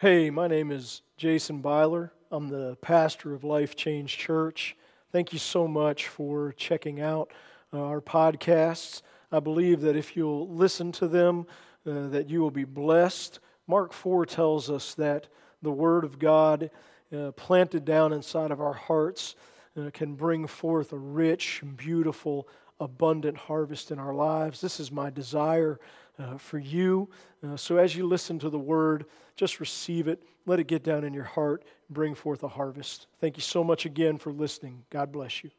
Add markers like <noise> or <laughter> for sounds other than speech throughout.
Hey, my name is Jason Byler. I'm the pastor of Life Change Church. Thank you so much for checking out uh, our podcasts. I believe that if you'll listen to them, uh, that you will be blessed. Mark 4 tells us that the Word of God uh, planted down inside of our hearts uh, can bring forth a rich, beautiful, abundant harvest in our lives. This is my desire uh, for you. Uh, so as you listen to the word, just receive it. Let it get down in your heart and bring forth a harvest. Thank you so much again for listening. God bless you.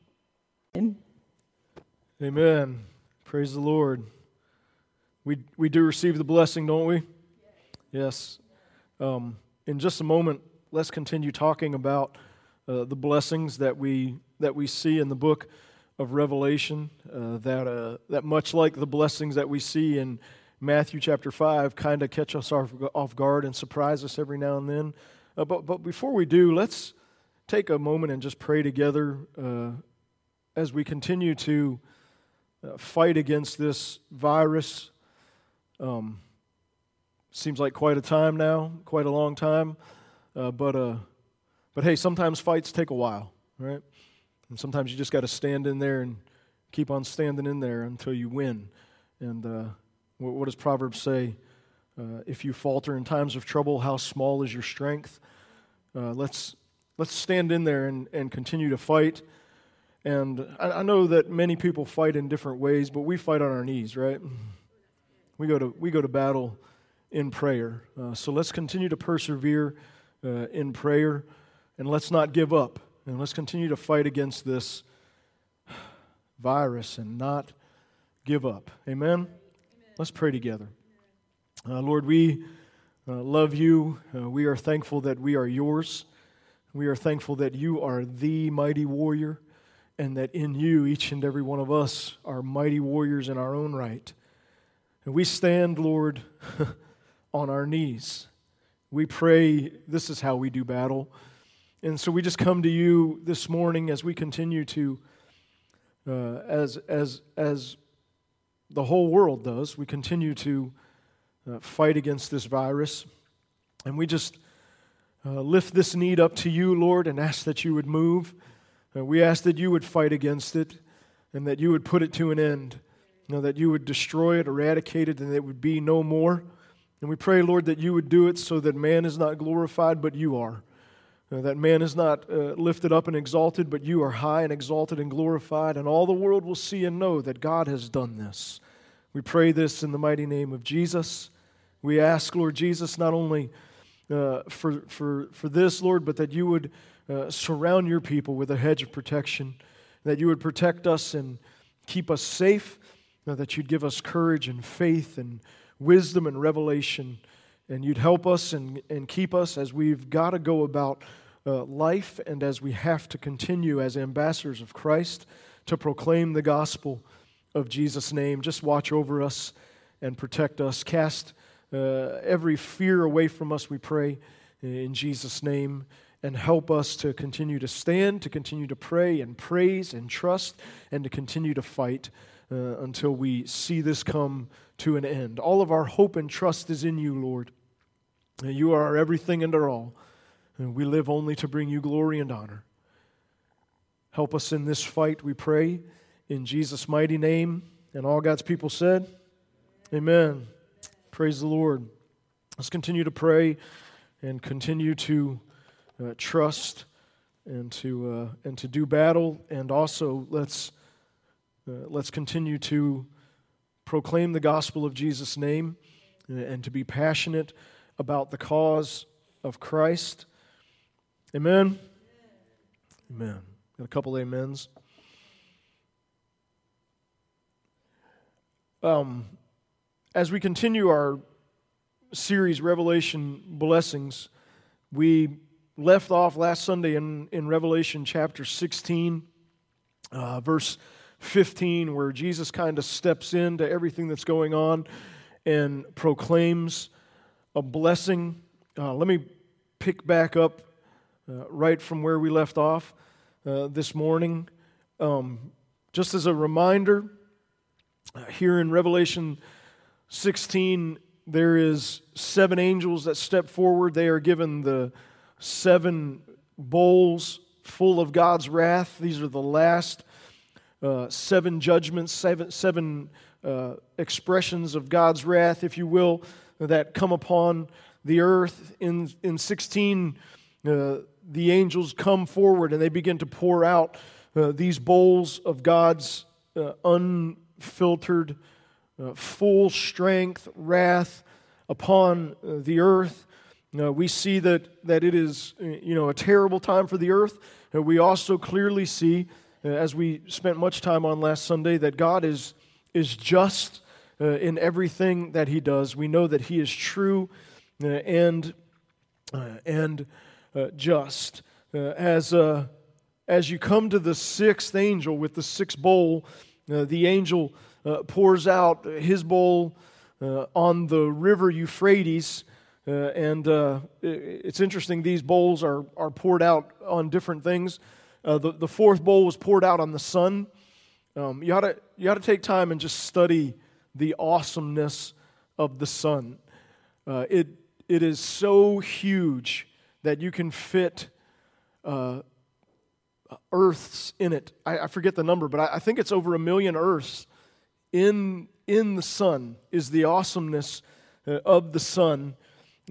Amen. Praise the Lord. We, we do receive the blessing, don't we? Yes. Um, in just a moment, let's continue talking about uh, the blessings that we, that we see in the book of Revelation. Uh, that, uh, that much like the blessings that we see in Matthew chapter 5 kind of catch us off, off guard and surprise us every now and then. Uh, but, but before we do, let's take a moment and just pray together uh, as we continue to uh, fight against this virus. Um, seems like quite a time now, quite a long time. Uh, but, uh, but hey, sometimes fights take a while, right? And sometimes you just got to stand in there and keep on standing in there until you win. And uh, what does Proverbs say? Uh, if you falter in times of trouble, how small is your strength? Uh, let's, let's stand in there and, and continue to fight. And I, I, know that many people fight in different ways, but we fight on our knees, right? We go to, we go to battle in prayer. Uh, so let's continue to persevere uh, in prayer and let's not give up. And let's continue to fight against this virus and not give up. Amen? Let's pray together. Uh, Lord, we uh, love you. Uh, we are thankful that we are yours. We are thankful that you are the mighty warrior and that in you, each and every one of us are mighty warriors in our own right. And we stand, Lord, <laughs> on our knees. We pray, this is how we do battle. And so we just come to you this morning as we continue to, uh, as, as, as the whole world does. We continue to uh, fight against this virus. And we just uh, lift this need up to you, Lord, and ask that you would move. Uh, we ask that you would fight against it and that you would put it to an end. You know, that you would destroy it, eradicate it, and it would be no more. And we pray, Lord, that you would do it so that man is not glorified, but you are. Uh, that man is not uh, lifted up and exalted, but you are high and exalted and glorified, and all the world will see and know that God has done this. We pray this in the mighty name of Jesus. We ask, Lord Jesus, not only uh, for, for, for this, Lord, but that you would uh, surround your people with a hedge of protection, that you would protect us and keep us safe, uh, that you'd give us courage and faith and wisdom and revelation, and you'd help us and, and keep us as we've got to go about uh, life and as we have to continue as ambassadors of Christ to proclaim the gospel of Jesus' name. Just watch over us and protect us. Cast uh, every fear away from us, we pray, in Jesus' name. And help us to continue to stand, to continue to pray and praise and trust, and to continue to fight uh, until we see this come to an end. All of our hope and trust is in you, Lord. You are our everything and our all. And we live only to bring you glory and honor. Help us in this fight, we pray, in Jesus' mighty name. And all God's people said, Amen. Praise the Lord. Let's continue to pray and continue to uh, trust and to, uh, and to do battle. And also, let's, uh, let's continue to proclaim the gospel of Jesus' name and, and to be passionate about the cause of Christ. Amen. Amen. Got a couple amens. Um, as we continue our series, Revelation Blessings, we left off last Sunday in, in Revelation chapter 16, uh, verse 15, where Jesus kind of steps into everything that's going on and proclaims a blessing. Uh, let me pick back up uh, right from where we left off uh, this morning. Um, just as a reminder, uh, here in Revelation 16, there is seven angels that step forward. They are given the seven bowls full of God's wrath. These are the last uh, seven judgments, seven, seven uh, expressions of God's wrath, if you will, that come upon the earth. In, in 16, uh, the angels come forward and they begin to pour out uh, these bowls of God's uh, unfiltered, uh, full strength wrath upon the earth. we see that, that it is you know, a terrible time for the earth. we also clearly see uh, as we spent much time on last Sunday, that God is, is just uh, in everything that He does. We know that He is true uh, and, uh, and uh, just. Uh, as, as you come to the sixth angel with the sixth bowl, the angel pours out his bowl on the river Euphrates. Uh, and uh, it's interesting, these bowls are, are poured out on different things. Uh, the, the fourth bowl was poured out on the sun. Um, you, ought to, you ought to take time and just study the awesomeness of the sun. Uh, it, it is so huge that you can fit uh, Earths in it. I, I, forget the number, but I, I, think it's over a million Earths in, in the sun, is the awesomeness uh, of the sun.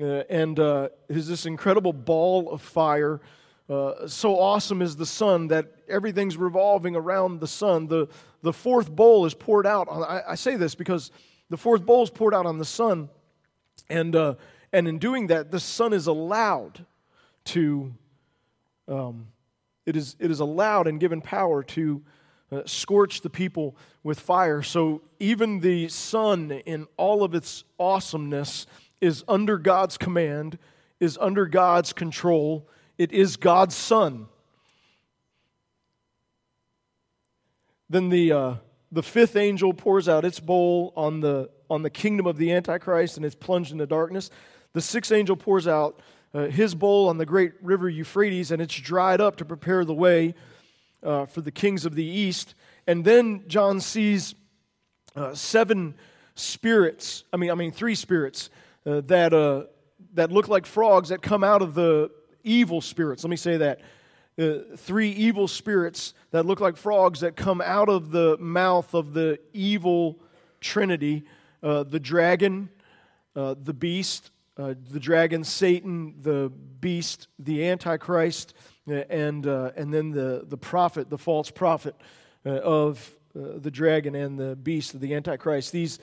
Uh, and uh, is this incredible ball of fire uh, so awesome is the sun that everything's revolving around the sun. The, the fourth bowl is poured out. On, I, I, say this because the fourth bowl is poured out on the sun, and, uh, and in doing that, the sun is allowed to, um, it, is, it is allowed and given power to uh, scorch the people with fire. So even the sun, in all of its awesomeness, is under God's command, is under God's control it is God's Son. Then the, uh, the fifth angel pours out its bowl on the, on the kingdom of the Antichrist and it's plunged into darkness. The sixth angel pours out uh, his bowl on the great river Euphrates and it's dried up to prepare the way uh, for the kings of the east. And then John sees uh, seven spirits, I mean, I mean, three spirits uh, that, uh, that look like frogs that come out of the, evil spirits. Let me say that. Uh, three evil spirits that look like frogs that come out of the mouth of the evil trinity the dragon, the beast, uh, the dragon, Satan, the beast, the Antichrist, uh, and, uh, and then the, the prophet, the false prophet of the dragon and the beast of the Antichrist. These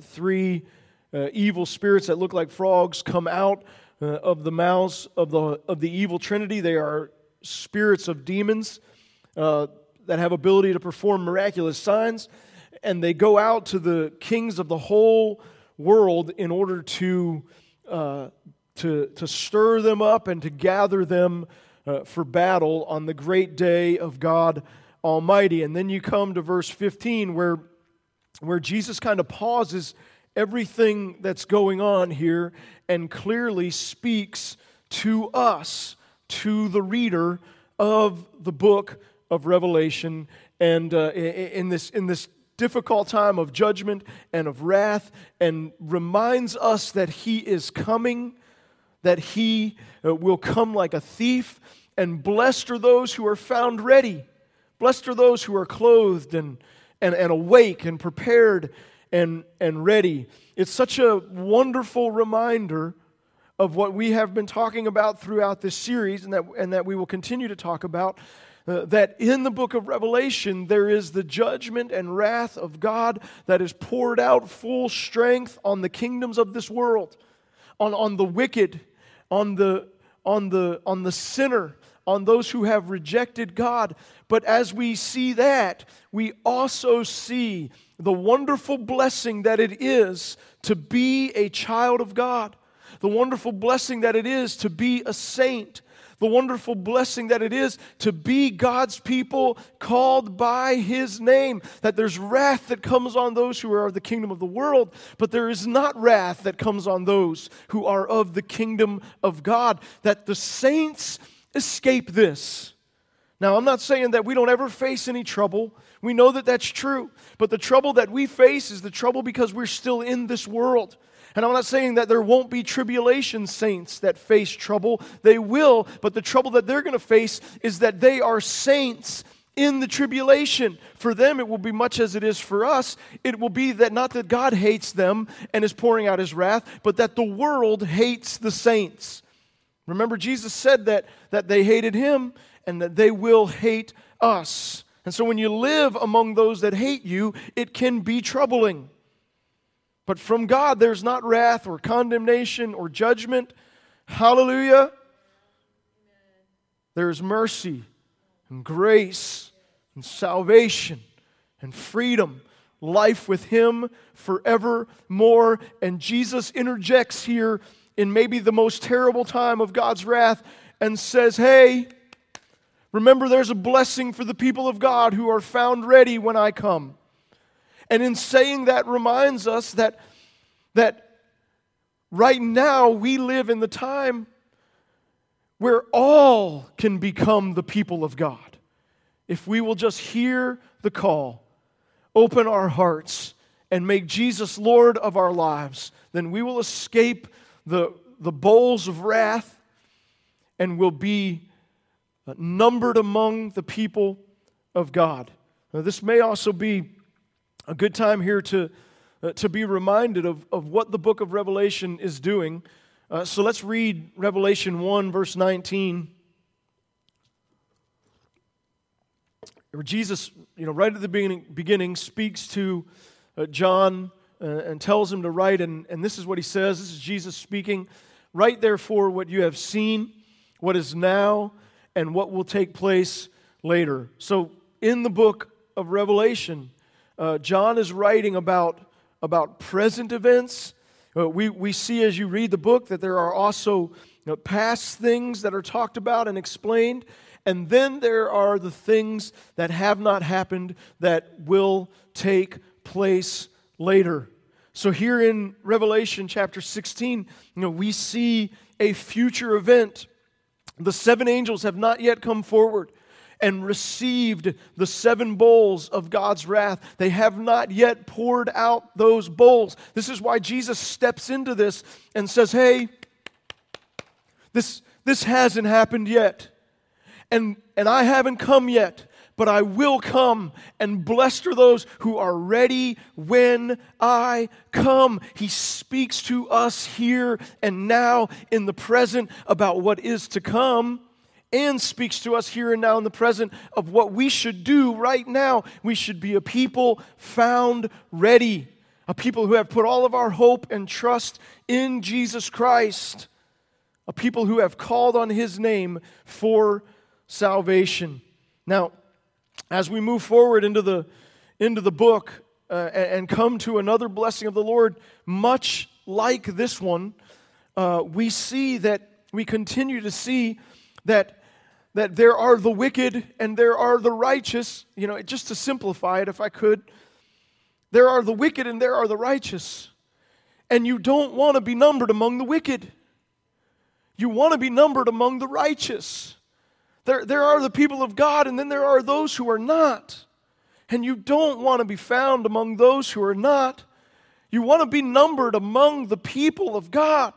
three evil spirits that look like frogs come out uh, of the mouths of the, of the evil trinity. They are spirits of demons uh, that have ability to perform miraculous signs. And they go out to the kings of the whole world in order to, uh, to, to stir them up and to gather them uh, for battle on the great day of God Almighty. And then you come to verse 15 where, where Jesus kind of pauses everything that's going on here and clearly speaks to us, to the reader of the book of Revelation. And uh, in, this, in this difficult time of judgment and of wrath, and reminds us that He is coming, that He uh, will come like a thief, and blessed are those who are found ready. Blessed are those who are clothed and, and, and awake and prepared and, and ready. It's such a wonderful reminder of what we have been talking about throughout this series and that, and that we will continue to talk about. Uh, that in the book of Revelation, there is the judgment and wrath of God that is poured out full strength on the kingdoms of this world, on, on the wicked, on the, on, the, on the sinner, on those who have rejected God. But as we see that, we also see the wonderful blessing that it is to be a child of God, the wonderful blessing that it is to be a saint, the wonderful blessing that it is to be God's people called by His name. That there's wrath that comes on those who are of the kingdom of the world, but there is not wrath that comes on those who are of the kingdom of God. That the saints escape this. Now, I'm not saying that we don't ever face any trouble. We know that that's true. But the trouble that we face is the trouble because we're still in this world. And I'm not saying that there won't be tribulation saints that face trouble. They will, but the trouble that they're going to face is that they are saints in the tribulation. For them, it will be much as it is for us. It will be that not that God hates them and is pouring out his wrath, but that the world hates the saints. Remember, Jesus said that, that they hated him and that they will hate us. And so when you live among those that hate you, it can be troubling. But from God, there's not wrath or condemnation or judgment. Hallelujah. There is mercy and grace and salvation and freedom, life with Him forevermore. And Jesus interjects here in maybe the most terrible time of God's wrath and says, Hey, remember there's a blessing for the people of God who are found ready when I come. And in saying that, reminds us that, that right now we live in the time where all can become the people of God. If we will just hear the call, open our hearts, and make Jesus Lord of our lives, then we will escape the, the bowls of wrath and will be uh, numbered among the people of God. Now, this may also be a good time here to, uh, to be reminded of, of what the book of Revelation is doing. Uh, so let's read Revelation 1, verse 19. Where Jesus, you know, right at the beginning, beginning speaks to uh, John uh, and tells him to write, and, and this is what he says. This is Jesus speaking. Write therefore what you have seen, what is now, and what will take place later. So in the book of Revelation, uh, John is writing about, about present events uh, we, we see as you read the book that there are also you know, past things that are talked about and explained. And then there are the things that have not happened that will take place later. So here in Revelation chapter 16, you know, we see a future event. The seven angels have not yet come forward and received the seven bowls of God's wrath. They have not yet poured out those bowls. This is why Jesus steps into this and says, Hey, this, this hasn't happened yet. And, and I haven't come yet, but I will come, and blessed are those who are ready when I come. He speaks to us here and now in the present about what is to come and speaks to us here and now in the present of what we should do right now. We should be a people found ready, a people who have put all of our hope and trust in Jesus Christ, a people who have called on his name for salvation. Now, as we move forward into the, into the book uh, and, come to another blessing of the Lord, much like this one, uh, we see that we continue to see that that there are the wicked and there are the righteous. You know, just to simplify it, if I could, there are the wicked and there are the righteous. And you don't want to be numbered among the wicked. You want to be numbered among the righteous. There, there are the people of God, and then there are those who are not. And you don't want to be found among those who are not. You want to be numbered among the people of God.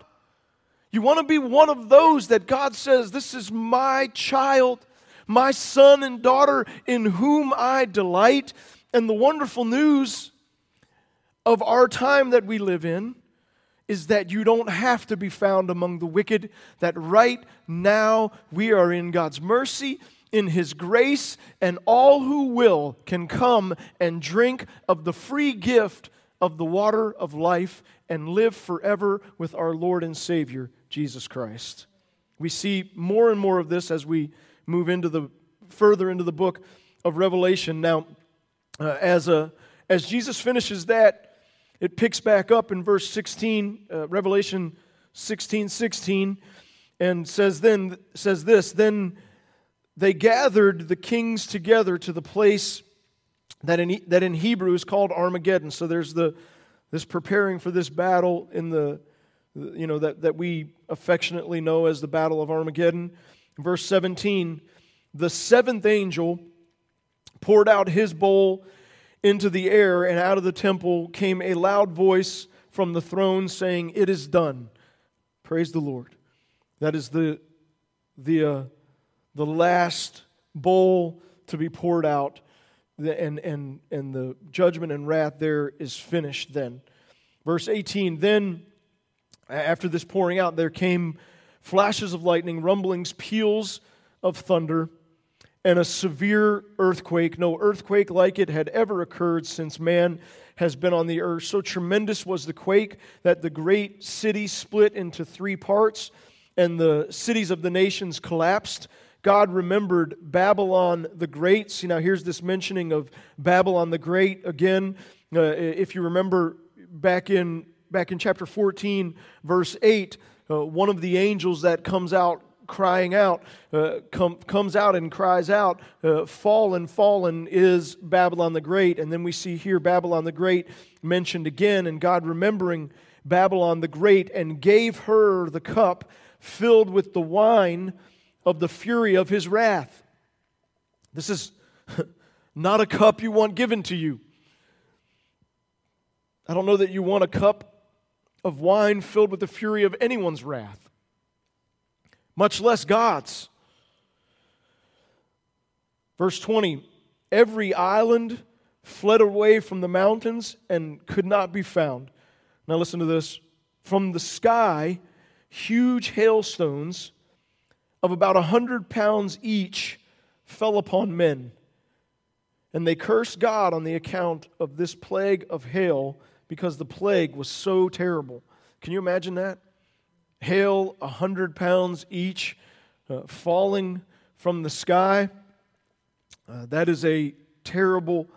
You want to be one of those that God says, This is my child, my son and daughter in whom I delight. And the wonderful news of our time that we live in is that you don't have to be found among the wicked, that right now we are in God's mercy, in His grace, and all who will can come and drink of the free gift of the water of life and live forever with our Lord and Savior, Jesus Christ. We see more and more of this as we move into the further into the book of Revelation. Now, uh, as a as Jesus finishes that, it picks back up in verse 16, uh, Revelation 16, 16, and says then says this, then they gathered the kings together to the place that in, that in Hebrew is called Armageddon. So there's the this preparing for this battle in the you know that, that we affectionately know as the battle of armageddon verse 17 the seventh angel poured out his bowl into the air and out of the temple came a loud voice from the throne, saying, It is done. Praise the Lord. That is the, the, uh, the last bowl to be poured out, and, and, and the judgment and wrath there is finished then. Verse 18 Then, after this pouring out, there came flashes of lightning, rumblings, peals of thunder, and a severe earthquake. No earthquake like it had ever occurred since man has been on the earth. So tremendous was the quake that the great city split into three parts, and the cities of the nations collapsed. God remembered Babylon the Great. See, now here's this mentioning of Babylon the Great again. Uh, if you remember back in back in chapter 14, verse 8, uh, one of the angels that comes out crying out, uh, com- comes out and cries out, uh, Fallen, fallen is Babylon the Great. And then we see here Babylon the Great mentioned again, and God remembering Babylon the Great and gave her the cup filled with the wine of the fury of his wrath. This is <laughs> not a cup you want given to you. I don't know that you want a cup of wine filled with the fury of anyone's wrath, much less God's. Verse 20 Every island fled away from the mountains and could not be found. Now, listen to this. From the sky, huge hailstones of about a hundred pounds each fell upon men. And they cursed God on the account of this plague of hail because the plague was so terrible. Can you imagine that? Hail, a hundred pounds each, uh, falling from the sky. Uh, that is a terrible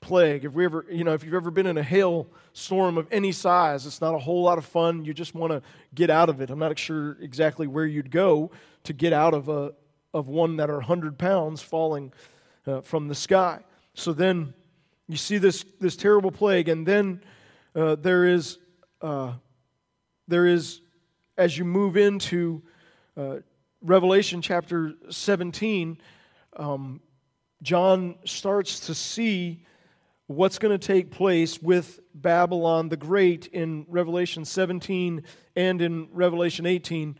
plague. If we ever, you know, if you've ever been in a hail storm of any size, it's not a whole lot of fun. You just want to get out of it. I'm not sure exactly where you'd go to get out of a of one that are hundred pounds falling uh, from the sky. So then you see this this terrible plague, and then uh, there is, uh, there is, as you move into uh, Revelation chapter 17, um, John starts to see what's going to take place with Babylon the Great in Revelation 17 and in Revelation 18.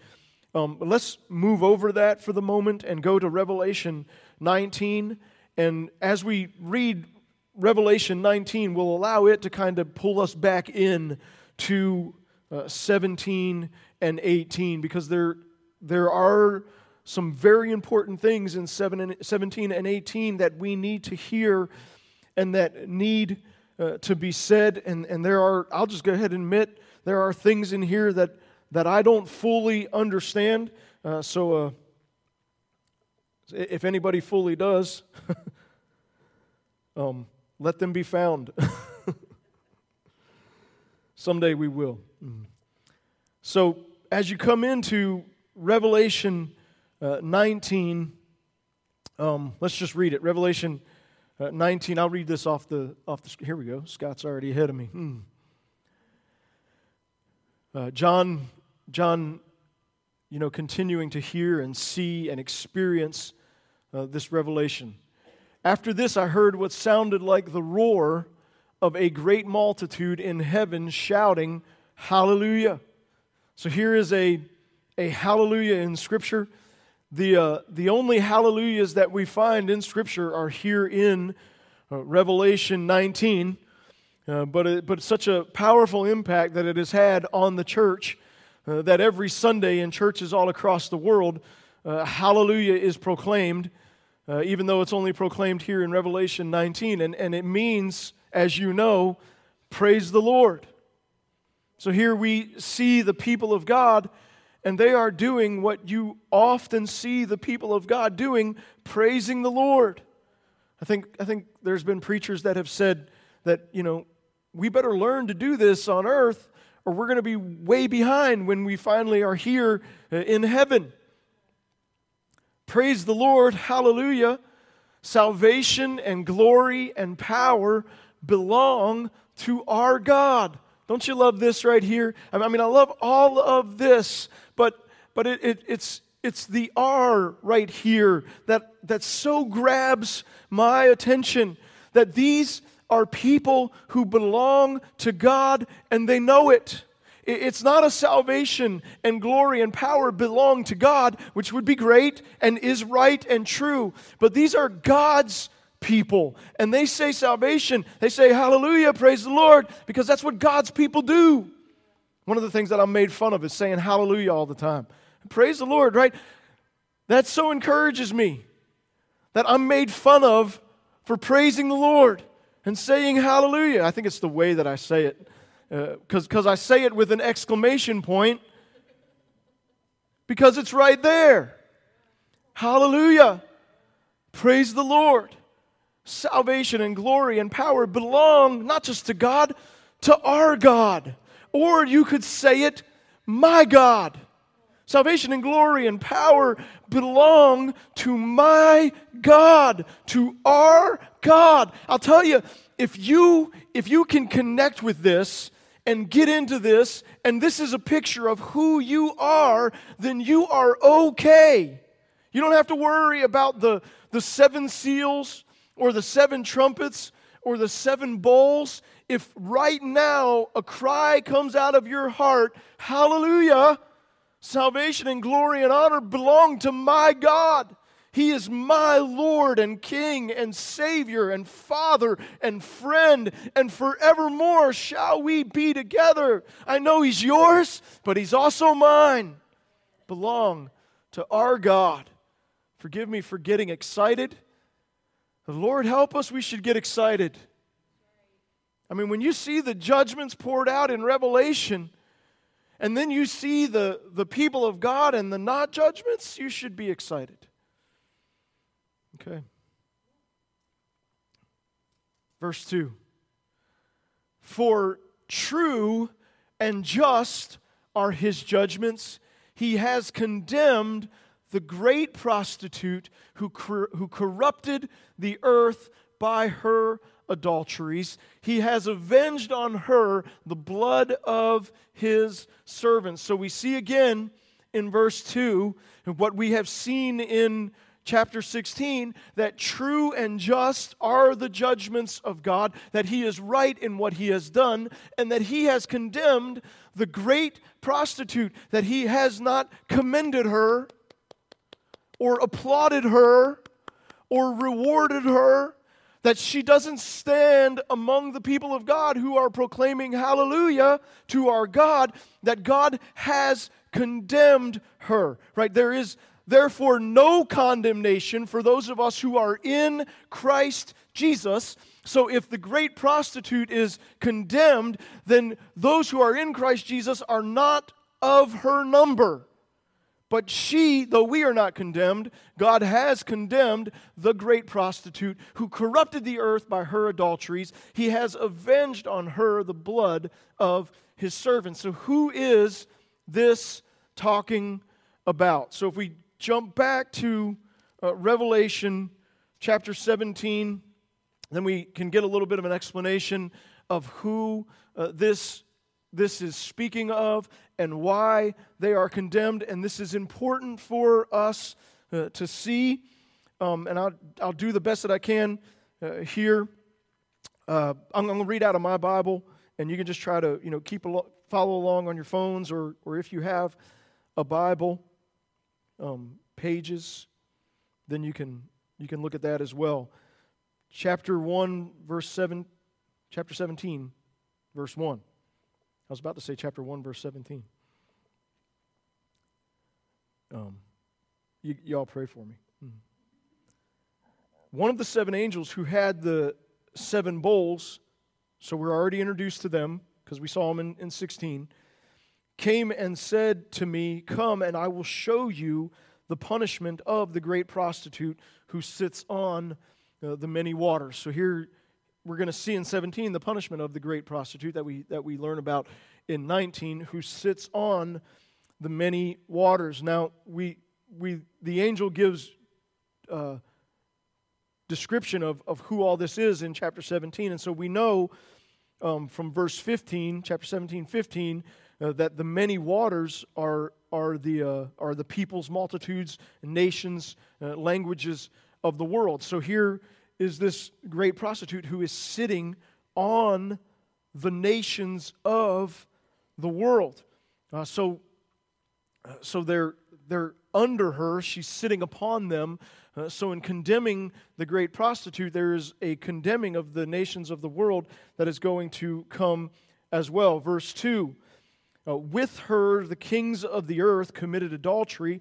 Um, let's move over that for the moment and go to Revelation 19. And as we read Revelation 19 will allow it to kind of pull us back in to uh, 17 and 18 because there, there are some very important things in 7 and, 17 and 18 that we need to hear and that need uh, to be said. And, and there are, I'll just go ahead and admit, there are things in here that, that I don't fully understand. Uh, so uh, if anybody fully does, <laughs> um, let them be found. <laughs> Someday we will. So, as you come into Revelation uh, 19, um, let's just read it. Revelation uh, 19, I'll read this off the, off the Here we go. Scott's already ahead of me. Hmm. Uh, John, John, you know, continuing to hear and see and experience uh, this revelation. After this, I heard what sounded like the roar of a great multitude in heaven shouting, Hallelujah. So here is a, a hallelujah in Scripture. The, uh, the only hallelujahs that we find in Scripture are here in uh, Revelation 19. Uh, but, it, but such a powerful impact that it has had on the church uh, that every Sunday in churches all across the world, uh, hallelujah is proclaimed uh, even though it's only proclaimed here in Revelation 19. And, and it means, as you know, praise the Lord. So here we see the people of God, and they are doing what you often see the people of God doing, praising the Lord. I think, I think there's been preachers that have said that, you know, we better learn to do this on earth, or we're going to be way behind when we finally are here uh, in heaven. Praise the Lord. Hallelujah. Salvation and glory and power belong to our God. Don't you love this right here? I mean, I love all of this, but, but it, it, it's, it's the R right here that, that so grabs my attention that these are people who belong to God and they know it. It's not a salvation and glory and power belong to God, which would be great and is right and true, but these are God's people. And they say salvation, they say hallelujah, praise the Lord, because that's what God's people do. One of the things that I'm made fun of is saying hallelujah all the time. Praise the Lord, right? That so encourages me that I'm made fun of for praising the Lord and saying hallelujah. I think it's the way that I say it because uh, I say it with an exclamation point because it's right there. Hallelujah. Praise the Lord. Salvation and glory and power belong not just to God, to our God. Or you could say it, my God. Salvation and glory and power belong to my God, to our God. I'll tell you, if you if you can connect with this and get into this and this is a picture of who you are, then you are okay. You don't have to worry about the the seven seals or the seven trumpets or the seven bowls. If right now a cry comes out of your heart, hallelujah, Salvation and glory and honor belong to my God. He is my Lord and King and Savior and Father and friend, and forevermore shall we be together. I know He's yours, but He's also mine. Belong to our God. Forgive me for getting excited. The Lord help us, we should get excited. I mean, when you see the judgments poured out in Revelation, and then you see the, the people of God and the not judgments, you should be excited. Okay. Verse 2 For true and just are his judgments. He has condemned the great prostitute who, cor- who corrupted the earth by her adulteries. He has avenged on her the blood of his servants. So we see again in verse 2 what we have seen in chapter 16 that true and just are the judgments of God, that He is right in what He has done, and that He has condemned the great prostitute, that He has not commended her or applauded her or rewarded her that she doesn't stand among the people of God who are proclaiming hallelujah to our God, that God has condemned her, right? There is therefore no condemnation for those of us who are in Christ Jesus. So if the great prostitute is condemned, then those who are in Christ Jesus are not of her number. But she, though we are not condemned, God has condemned the great prostitute who corrupted the earth by her adulteries. He has avenged on her the blood of his servants. So, who is this talking about? So, if we jump back to uh, Revelation chapter 17, then we can get a little bit of an explanation of who uh, this this is speaking of and why they are condemned. And this is important for us uh, to see. Um, and I'll, I'll do the best that I can uh, here. Uh, I'm going to read out of my Bible, and you can just try to you know keep al- follow along on your phones, or or if you have a Bible um, pages, then you can you can look at that as well. Chapter one, verse seven, chapter seventeen, verse one. I was about to say chapter 1, verse 17. Um, y'all pray for me. Hmm. One of the seven angels who had the seven bowls, so we're already introduced to them because we saw them in, in 16, came and said to me, Come and I will show you the punishment of the great prostitute who sits on uh, the many waters. So here we're going to see in 17 the punishment of the great prostitute that we, that we learn about in 19, who sits on the many waters. Now, we, we, the angel gives uh, description of, of who all this is in chapter 17. And so we know um, from verse 15, chapter 17, 15, uh, that the many waters are, are, the, uh, are the peoples, multitudes, nations, uh, languages of the world. So here is this great prostitute who is sitting on the nations of the world. Uh, so, uh, so they're, they're under her, she's sitting upon them. Uh, so, in condemning the great prostitute, there is a condemning of the nations of the world that is going to come as well. Verse 2 uh, With her, the kings of the earth committed adultery,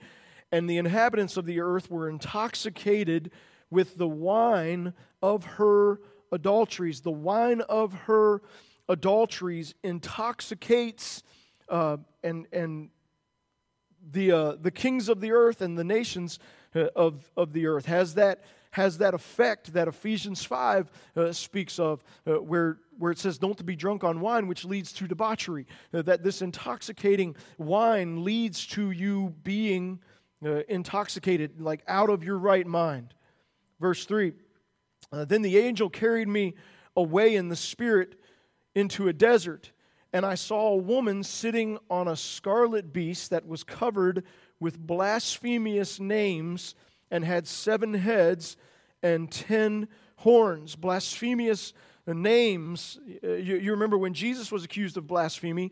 and the inhabitants of the earth were intoxicated with the wine of her adulteries. The wine of her adulteries intoxicates uh, and, and the, uh, the kings of the earth and the nations uh, of, of the earth. Has that, has that effect that Ephesians 5 uh, speaks of, uh, where, where it says, Don't be drunk on wine, which leads to debauchery. Uh, that this intoxicating wine leads to you being intoxicated, like out of your right mind. Verse 3 Then the angel carried me away in the spirit into a desert and I saw a woman sitting on a scarlet beast that was covered with blasphemous names and had seven heads and ten horns. Blasphemous names. Uh, you, you remember when Jesus was accused of blasphemy,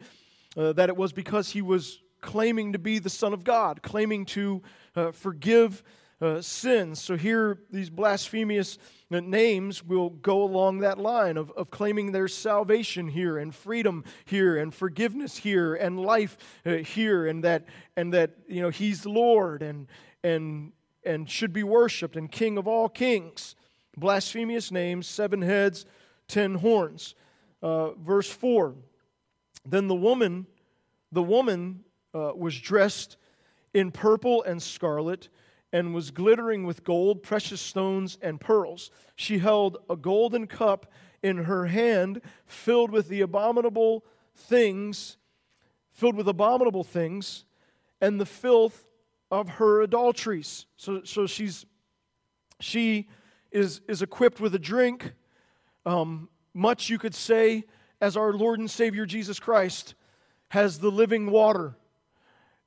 uh, that it was because he was claiming to be the Son of God, claiming to uh, forgive uh, sins. So here, these blasphemous names will go along that line of, of claiming there's salvation here and freedom here and forgiveness here and life uh, here and that and that you know he's Lord and and and should be worshiped and King of all kings. Blasphemous names, seven heads, ten horns. Uh, verse four. Then the woman, the woman uh, was dressed in purple and scarlet and was glittering with gold, precious stones, and pearls. She held a golden cup in her hand filled with the abominable things, filled with abominable things, and the filth of her adulteries. So, so she's she is is equipped with a drink, um, much you could say, as our Lord and Savior Jesus Christ has the living water,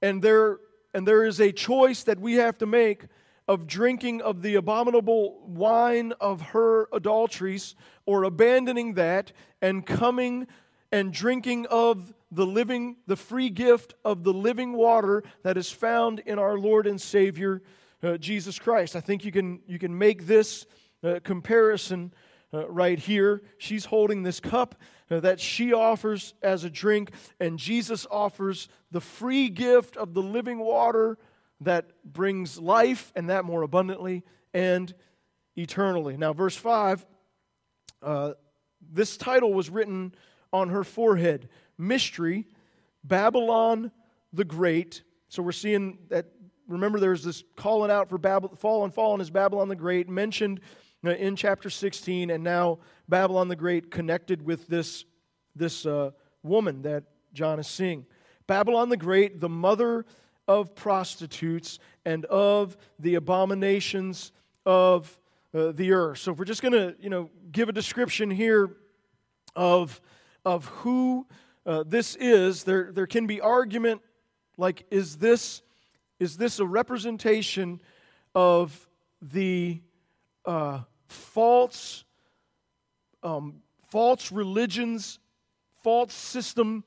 and there and there is a choice that we have to make of drinking of the abominable wine of her adulteries or abandoning that and coming and drinking of the living the free gift of the living water that is found in our Lord and Savior uh, Jesus Christ. I think you can you can make this uh, comparison uh, right here. She's holding this cup uh, that she offers as a drink, and Jesus offers the free gift of the living water that brings life, and that more abundantly and eternally. Now, verse 5 uh, this title was written on her forehead Mystery, Babylon the Great. So we're seeing that, remember, there's this calling out for Babylon, fallen, fallen is Babylon the Great, mentioned uh, in chapter 16, and now Babylon the Great connected with this, this uh, woman that John is seeing. Babylon the Great, the mother of prostitutes and of the abominations of uh, the earth. So if we're just going to, you know, give a description here of, of who uh, this is, there, there can be argument like, is this, is this a representation of the uh, false, um, false religions, false system,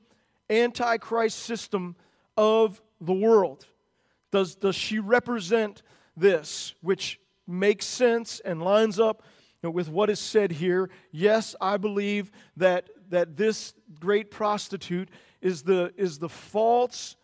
antichrist system of the world? Does, does she represent this, which makes sense and lines up with what is said here? Yes, I believe that, that this great prostitute is the, is the false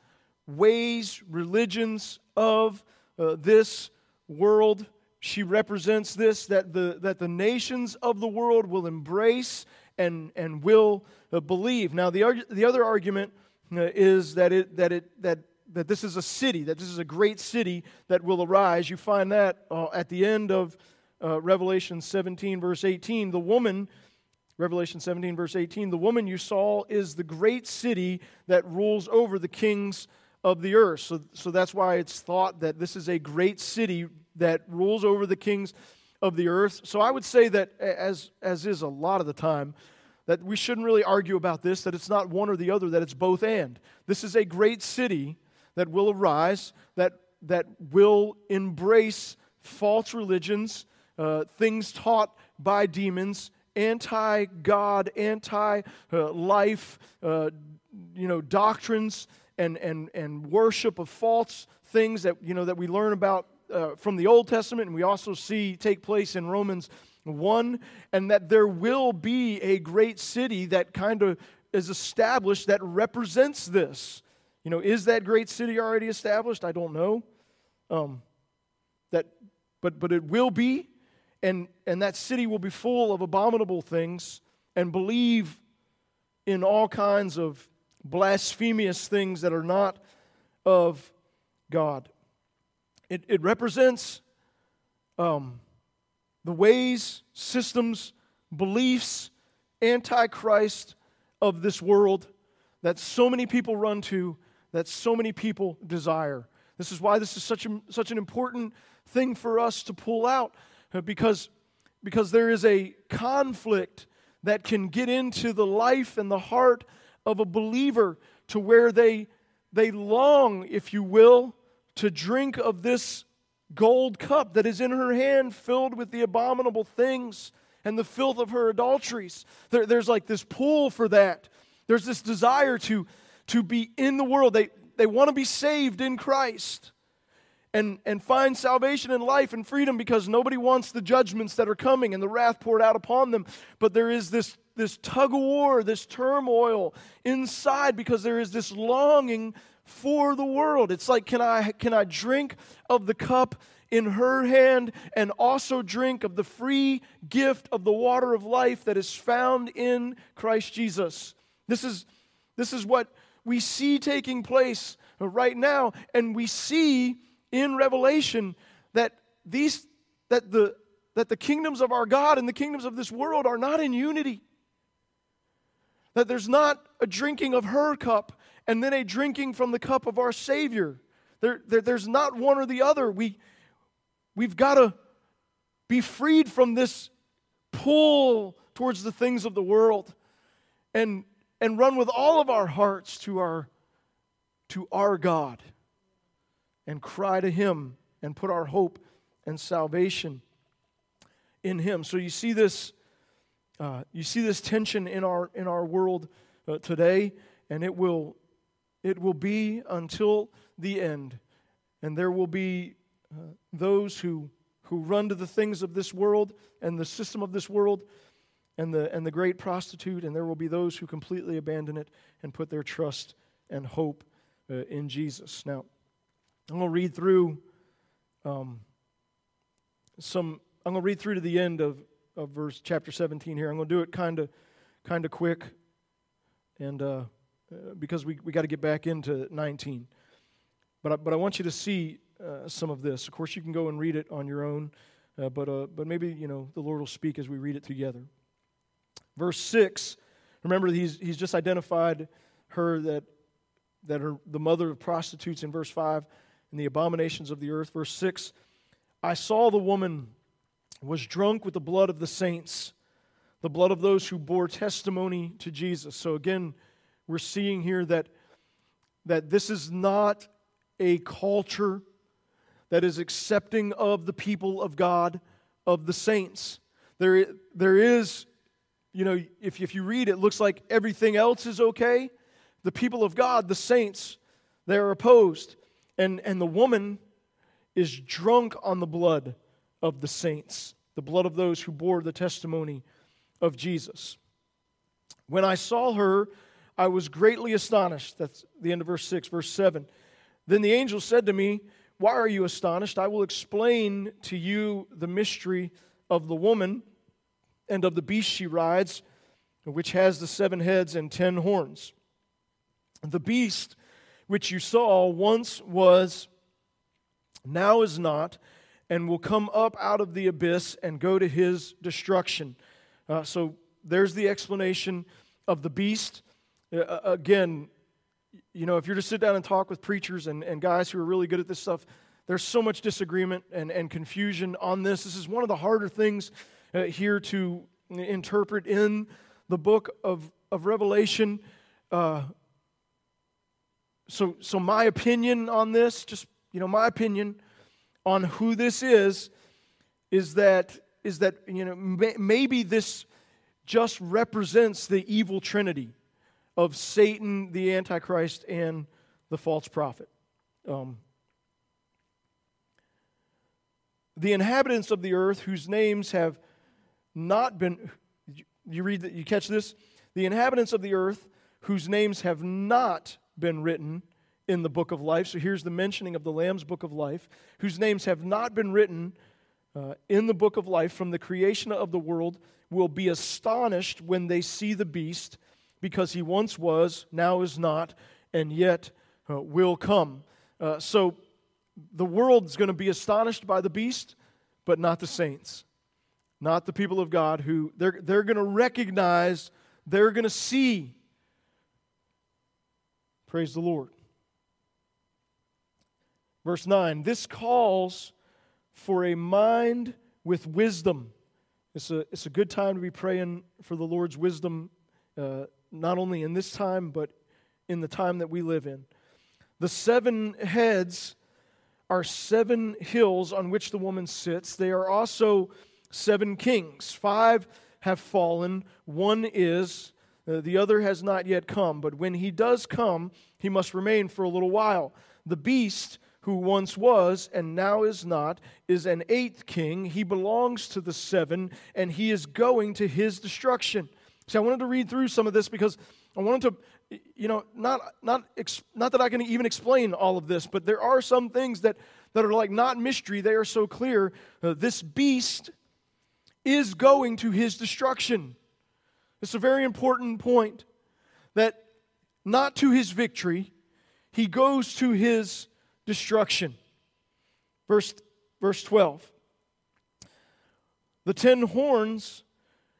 ways, religions of uh, this world she represents this that the, that the nations of the world will embrace and, and will uh, believe. Now, the, the other argument uh, is that, it, that, it, that, that this is a city, that this is a great city that will arise. You find that uh, at the end of uh, Revelation 17, verse 18. The woman, Revelation 17, verse 18, the woman you saw is the great city that rules over the kings of the earth. So, so that's why it's thought that this is a great city that rules over the kings of the earth. So I would say that, as, as is a lot of the time, that we shouldn't really argue about this, that it's not one or the other, that it's both and. This is a great city that will arise, that, that will embrace false religions, uh, things taught by demons, anti God, anti life, uh, you know, doctrines and, and, and worship of false things that, you know, that we learn about uh, from the Old Testament and we also see take place in Romans 1, and that there will be a great city that kind of is established that represents this. You know, is that great city already established? I don't know. Um, that, but, but it will be, and, and that city will be full of abominable things and believe in all kinds of blasphemous things that are not of God. It, it represents um, the ways, systems, beliefs, antichrist of this world that so many people run to, that so many people desire. This is why this is such, a, such an important thing for us to pull out because, because there is a conflict that can get into the life and the heart of a believer to where they, they long, if you will, to drink of this gold cup that is in her hand filled with the abominable things and the filth of her adulteries. There, there's like this pull for that. There's this desire to, to be in the world. They, they want to be saved in Christ and, and find salvation and life and freedom because nobody wants the judgments that are coming and the wrath poured out upon them. But there is this, this tug of war, this turmoil inside because there is this longing for the world. It's like, can I, can I drink of the cup in her hand and also drink of the free gift of the water of life that is found in Christ Jesus? This is, this is what we see taking place right now. And we see in Revelation that these that the that the kingdoms of our God and the kingdoms of this world are not in unity. That there's not a drinking of her cup and then a drinking from the cup of our Savior. There, there, there's not one or the other. We, we've got to be freed from this pull towards the things of the world and, and run with all of our hearts to our, to our God and cry to Him and put our hope and salvation in Him. So you see this, uh, you see this tension in our in our world uh, today, and it will it will be until the end. And there will be uh, those who, who run to the things of this world and the system of this world and the, and the great prostitute, and there will be those who completely abandon it and put their trust and hope uh, in Jesus. Now, I'm going to read through um, some, I'm going to read through to the end of, of verse chapter 17 here. I'm going to do it kind of kind of quick. And uh, uh, because we, we got to get back into 19. But I, but I want you to see uh, some of this. Of course, you can go and read it on your own, uh, but, uh, but maybe, you know, the Lord will speak as we read it together. Verse 6, remember, he's, he's just identified her that, that her, the mother of prostitutes in verse 5 and the abominations of the earth. Verse 6, I saw the woman was drunk with the blood of the saints, the blood of those who bore testimony to Jesus. So again, we're seeing here that, that this is not a culture that is accepting of the people of God, of the saints. There, there is, you know, if, if you read it, looks like everything else is okay. The people of God, the saints, they're opposed. And, and the woman is drunk on the blood of the saints, the blood of those who bore the testimony of Jesus. When I saw her, I was greatly astonished. That's the end of verse 6. Verse 7. Then the angel said to me, Why are you astonished? I will explain to you the mystery of the woman and of the beast she rides, which has the seven heads and ten horns. The beast which you saw once was, now is not, and will come up out of the abyss and go to his destruction. Uh, so there's the explanation of the beast. Uh, again, you know, if you're to sit down and talk with preachers and, and guys who are really good at this stuff, there's so much disagreement and, and confusion on this. This is one of the harder things uh, here to interpret in the book of, of Revelation. Uh, so, so my opinion on this, just, you know, my opinion on who this is, is that is that you know may, maybe this just represents the evil trinity of Satan, the Antichrist, and the false prophet. Um, the inhabitants of the earth whose names have not been you read that you catch this the inhabitants of the earth whose names have not been written in the book of life so here's the mentioning of the lamb's book of life whose names have not been written uh, in the book of life from the creation of the world will be astonished when they see the beast because he once was now is not and yet uh, will come uh, so the world's going to be astonished by the beast, but not the saints, not the people of God who they're, they're going to recognize, they're going to see. Praise the Lord. Verse 9 this calls for a mind with wisdom. It's a, it's a good time to be praying for the Lord's wisdom, uh, not only in this time, but in the time that we live in. The seven heads are seven hills on which the woman sits. They are also seven kings. Five have fallen, one is, the other has not yet come. But when he does come, he must remain for a little while. The beast, who once was and now is not, is an eighth king. He belongs to the seven, and he is going to his destruction. See, I wanted to read through some of this because I wanted to you know, not, not, not that I can even explain all of this, but there are some things that, that are like not mystery. They are so clear. Uh, this beast is going to his destruction. It's a very important point that not to his victory, he goes to his destruction. Verse, verse 12. The ten horns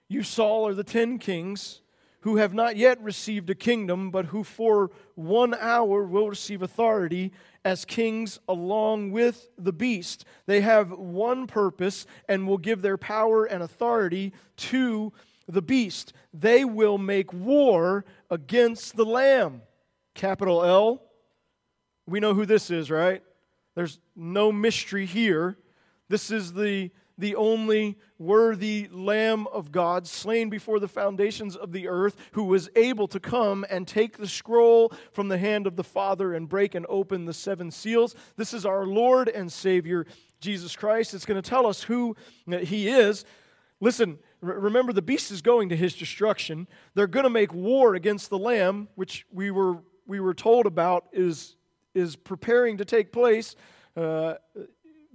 you saw are the ten kings who have not yet received a kingdom, but who for one hour will receive authority as kings along with the beast. They have one purpose and will give their power and authority to the beast. They will make war against the Lamb. Capital L. We know who this is, right? There's no mystery here. This is the the only worthy Lamb of God, slain before the foundations of the earth, who was able to come and take the scroll from the hand of the Father and break and open the seven seals. This is our Lord and Savior, Jesus Christ. It's going to tell us who He is. Listen, remember the beast is going to his destruction. They're going to make war against the Lamb, which we were, we were told about is, is preparing to take place. Uh,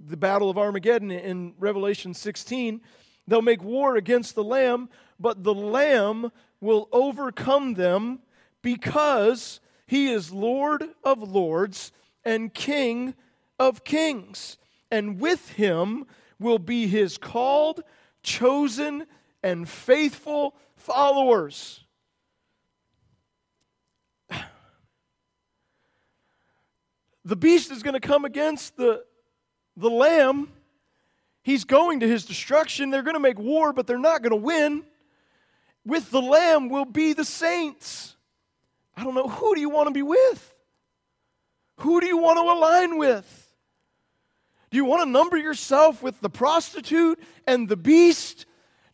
the battle of Armageddon in Revelation 16. They'll make war against the Lamb, but the Lamb will overcome them because he is Lord of lords and King of kings. And with him will be his called, chosen, and faithful followers. <sighs> The beast is going to come against the the lamb, he's going to his destruction. They're going to make war, but they're not going to win. With the lamb will be the saints. I don't know. Who do you want to be with? Who do you want to align with? Do you want to number yourself with the prostitute and the beast?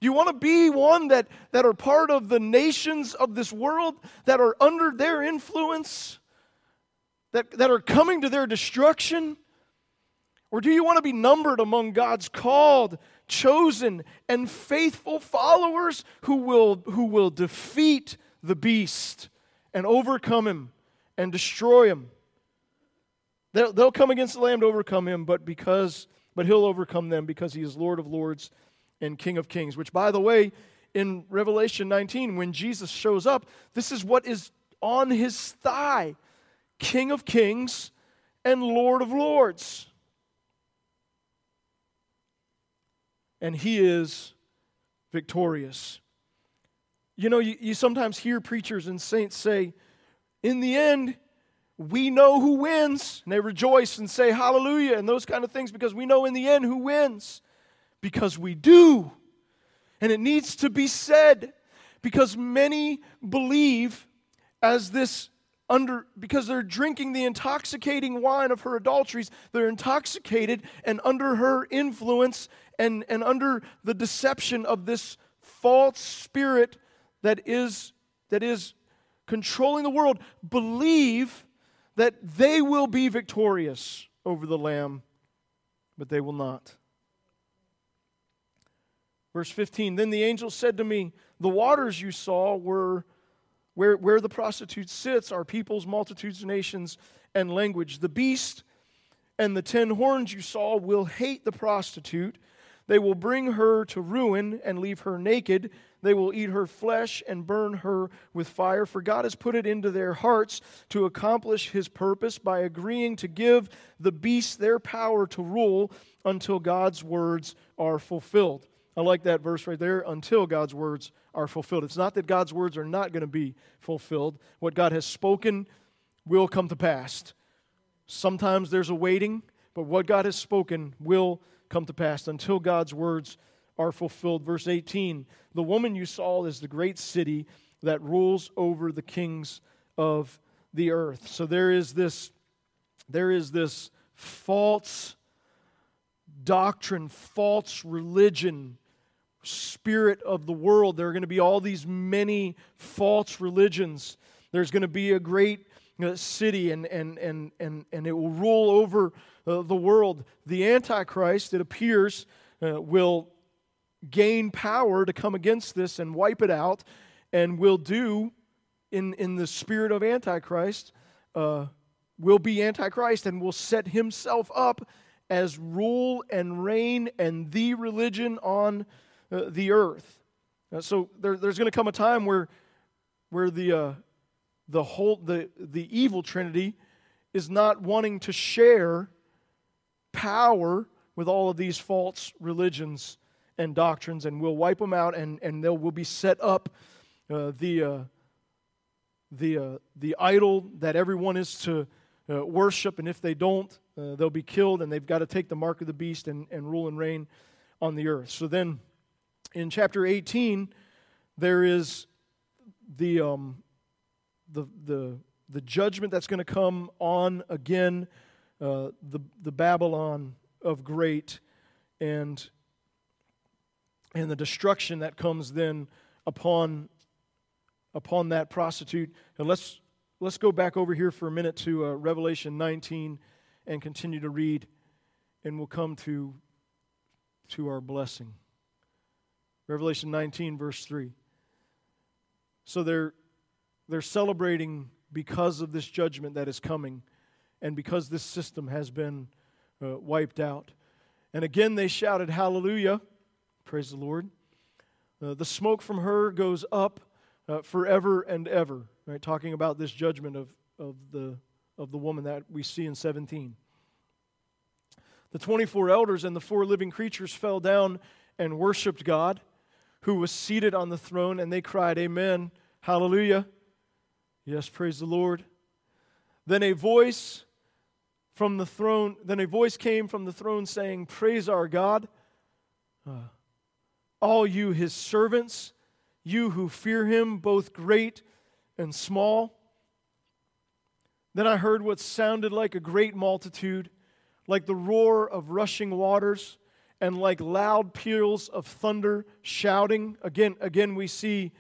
Do you want to be one that, that are part of the nations of this world that are under their influence, that, that are coming to their destruction? Or do you want to be numbered among God's called, chosen, and faithful followers who will, who will defeat the beast and overcome him and destroy him? They'll, they'll come against the Lamb to overcome him, but because but he'll overcome them because he is Lord of Lords and King of Kings. Which, by the way, in Revelation 19, when Jesus shows up, this is what is on his thigh King of Kings and Lord of Lords. and he is victorious. You know, you, you sometimes hear preachers and saints say, in the end, we know who wins. And they rejoice and say hallelujah and those kind of things because we know in the end who wins. Because we do. And it needs to be said because many believe as this under because they're drinking the intoxicating wine of her adulteries they're intoxicated and under her influence and, and under the deception of this false spirit that is, that is controlling the world, believe that they will be victorious over the Lamb, but they will not. Verse 15 Then the angel said to me, The waters you saw were where, where the prostitute sits are peoples, multitudes, nations, and language. The beast and the ten horns you saw will hate the prostitute. They will bring her to ruin and leave her naked. They will eat her flesh and burn her with fire. For God has put it into their hearts to accomplish his purpose by agreeing to give the beast their power to rule until God's words are fulfilled. I like that verse right there until God's words are fulfilled. It's not that God's words are not going to be fulfilled. What God has spoken will come to pass. Sometimes there's a waiting, but what God has spoken will come to pass until God's words are fulfilled. Verse 18 The woman you saw is the great city that rules over the kings of the earth. So there is this, there is this false doctrine, false religion spirit of the world. There are going to be all these many false religions. There's going to be a great uh, city, and, and, and, and, and it will rule over uh, the world. The Antichrist, it appears, uh, will gain power to come against this and wipe it out, and will do, in, in the spirit of Antichrist, uh, will be Antichrist and will set himself up as rule and reign and the religion on uh, the earth. Uh, so there, there's going to come a time where, where the, uh, the, whole, the, the evil trinity is not wanting to share power with all of these false religions and doctrines, and we'll wipe them out, and, and they will be set up uh, the, uh, the, uh, the idol that everyone is to uh, worship, and if they don't, uh, they'll be killed, and they've got to take the mark of the beast and, and rule and reign on the earth. So then in chapter 18, there is the, um, the, the, the judgment that's going to come on again, uh, the, the Babylon of great, and, and the destruction that comes then upon, upon that prostitute. And let's, let's go back over here for a minute to uh, Revelation 19 and continue to read, and we'll come to, to our blessing. Revelation 19, verse 3. So they're, they're celebrating because of this judgment that is coming and because this system has been uh, wiped out. And again they shouted, Hallelujah! Praise the Lord. Uh, the smoke from her goes up uh, forever and ever. Right, talking about this judgment of, of, the, of the woman that we see in 17. The 24 elders and the four living creatures fell down and worshiped God who was seated on the throne, and they cried, Amen, Hallelujah. Yes, praise the Lord. Then a voice from the throne, then a voice came from the throne saying, Praise our God, uh, all you his servants, you who fear him, both great and small. Then I heard what sounded like a great multitude, like the roar of rushing waters and like loud peals of thunder shouting. Again, again we see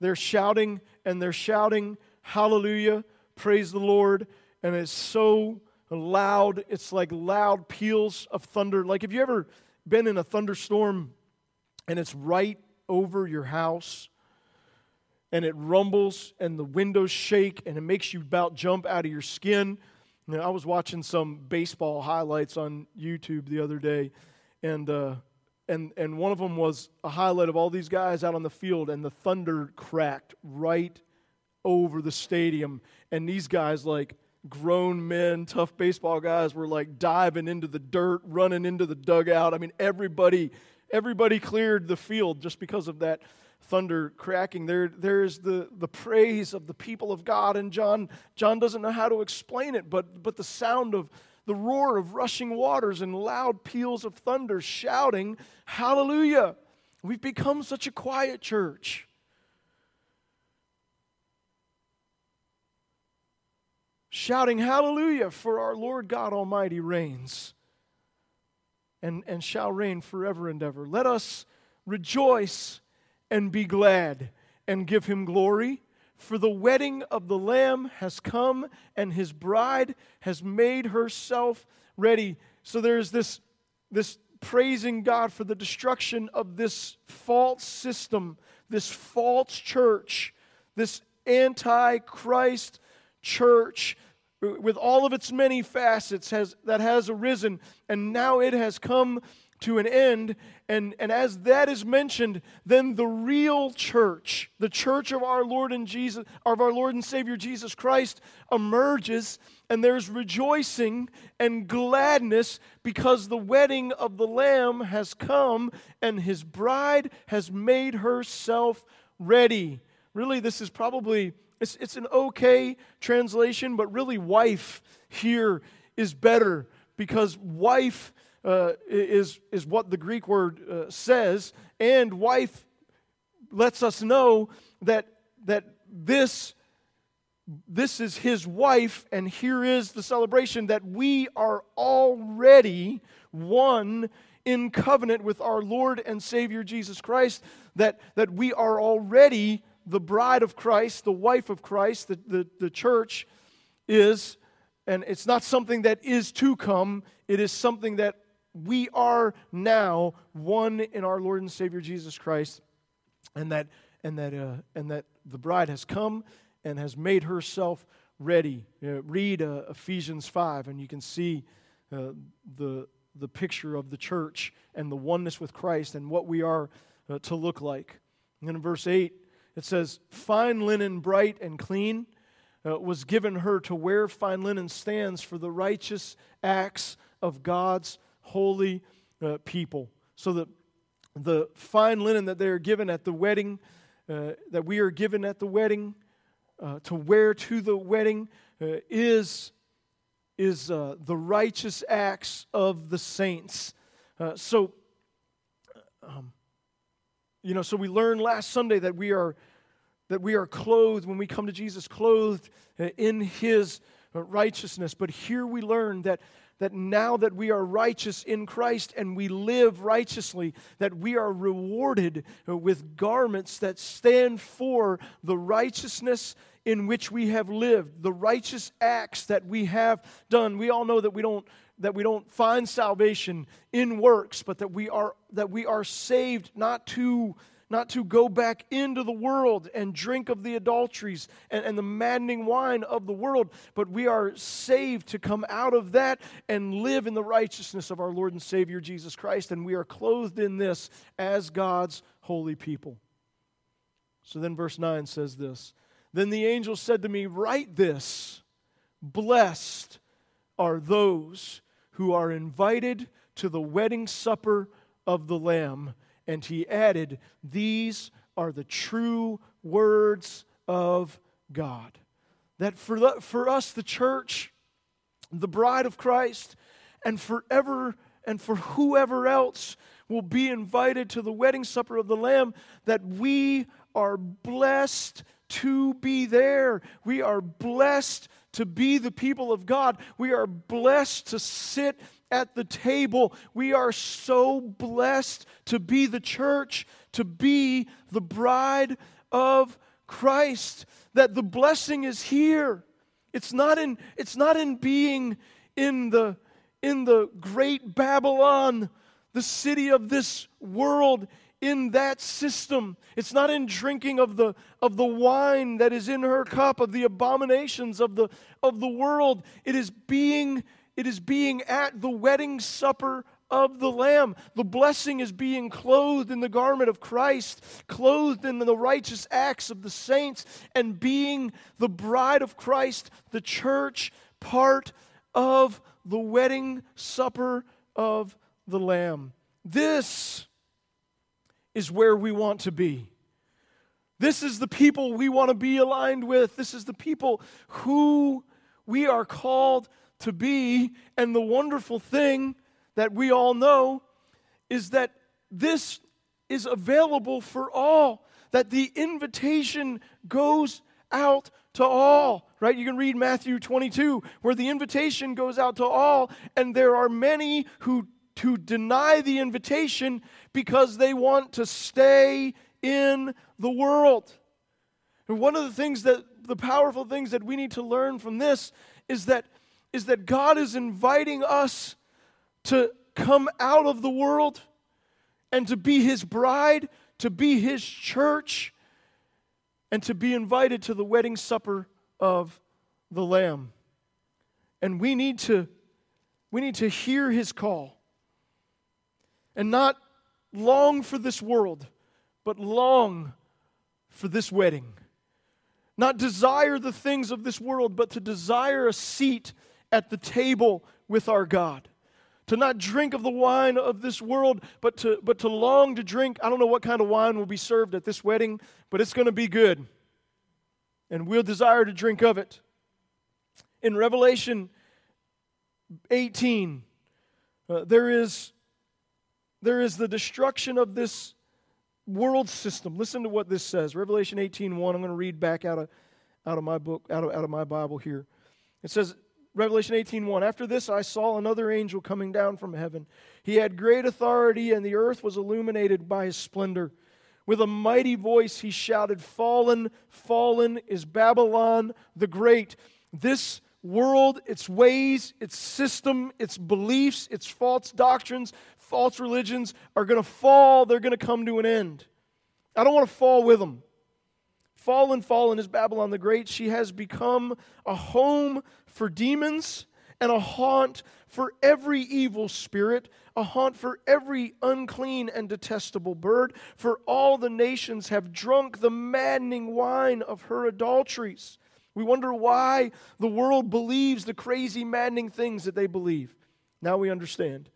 they're shouting and they're shouting, Hallelujah, praise the Lord. And it's so loud, it's like loud peals of thunder. Like, have you ever been in a thunderstorm and it's right over your house? and it rumbles and the windows shake and it makes you about jump out of your skin. You know, I was watching some baseball highlights on YouTube the other day, and uh, and and one of them was a highlight of all these guys out on the field, and the thunder cracked right over the stadium, and these guys like grown men, tough baseball guys, were like diving into the dirt, running into the dugout. I mean, everybody everybody cleared the field just because of that thunder cracking. There, there's the, the praise of the people of God, and John, John doesn't know how to explain it, but, but the sound of the roar of rushing waters and loud peals of thunder shouting, Hallelujah! We've become such a quiet church. Shouting, Hallelujah, for our Lord God Almighty reigns. And, and shall reign forever and ever. Let us rejoice and be glad and give him glory. For the wedding of the Lamb has come, and his bride has made herself ready. So there's this, this praising God for the destruction of this false system, this false church, this anti Christ church with all of its many facets has, that has arisen, and now it has come to an end. And, and as that is mentioned, then the real church, the church of our Lord and Jesus, of our Lord and Savior Jesus Christ, emerges, and there's rejoicing and gladness because the wedding of the Lamb has come and his bride has made herself ready. Really, this is probably it's, it's an okay translation, but really, wife here is better because wife uh, is, is what the Greek word uh, says, and wife lets us know that, that this, this is his wife, and here is the celebration that we are already one in covenant with our Lord and Savior Jesus Christ, that, that we are already the bride of Christ, the wife of Christ, the, the, the church is, and it's not something that is to come, it is something that we are now one in our Lord and Savior Jesus Christ, and that, and that, uh, and that the bride has come and has made herself ready. Uh, read uh, Ephesians 5, and you can see uh, the, the picture of the church and the oneness with Christ and what we are uh, to look like. And in verse 8, it says, Fine linen, bright and clean, uh, was given her to wear. Fine linen stands for the righteous acts of God's holy uh, people. So the, the fine linen that they are given at the wedding, uh, that we are given at the wedding, uh, to wear to the wedding, uh, is, is uh, the righteous acts of the saints. so, um, you know, so we learned last Sunday that we are that we are clothed when we come to Jesus, clothed in his righteousness. But here we learn that, that now that we are righteous in Christ and we live righteously, that we are rewarded with garments that stand for the righteousness in which we have lived, the righteous acts that we have done. We all know that we don't that we don't find salvation in works, but that we are that we are saved not to not to go back into the world and drink of the adulteries and, and, the maddening wine of the world, but we are saved to come out of that and live in the righteousness of our Lord and Savior Jesus Christ. And we are clothed in this as God's holy people. So then, verse 9 says this Then the angel said to me, Write this Blessed are those who are invited to the wedding supper of the Lamb. And he added, These are the true words of God. That for, the, for us, the church, the bride of Christ, and forever and for whoever else will be invited to the wedding supper of the Lamb, that we are blessed to be there. We are blessed to be the people of God. We are blessed to sit at the table. We are so blessed to be the church, to be the bride of Christ, that the blessing is here. It's not in, it's not in being in the, in the great Babylon, the city of this world in that system. It's not in drinking of the, of the wine that is in her cup, of the abominations of the, of the world. It is being it is being at the wedding supper of the Lamb. The blessing is being clothed in the garment of Christ, clothed in the righteous acts of the saints, and being the bride of Christ, the church, part of the wedding supper of the Lamb. This is where we want to be. This is the people we want to be aligned with. This is the people who we are called to be. And the wonderful thing that we all know is that this is available for all, that the invitation goes out to all, right? You can read Matthew 22, where the invitation goes out to all, and there are many who to deny the invitation because they want to stay in the world. And one of the things that the powerful things that we need to learn from this is that is that God is inviting us to come out of the world and to be his bride, to be his church, and to be invited to the wedding supper of the lamb. And we need to we need to hear his call and not long for this world, but long for this wedding. Not desire the things of this world, but to desire a seat at the table with our God. To not drink of the wine of this world, but to, but to long to drink. I don't know what kind of wine will be served at this wedding, but it's going to be good. And we'll desire to drink of it. In Revelation 18, uh, there, is, there is the destruction of this world system. Listen to what this says. Revelation 18, 1. I'm going to read back out of, out of my book, out of, out of my Bible here. It says, Revelation 18, 1. After this, I saw another angel coming down from heaven. He had great authority, and the earth was illuminated by his splendor. With a mighty voice, he shouted, Fallen, fallen is Babylon the Great. This world, its ways, its system, its beliefs, its false doctrines, false religions are going to fall. They're going to come to an end. I don't want to fall with them. Fallen, fallen is Babylon the Great. She has become a home for demons and a haunt for every evil spirit, a haunt for every unclean and detestable bird. For all the nations have drunk the maddening wine of her adulteries. We wonder why the world believes the crazy, maddening things that they believe. Now we understand.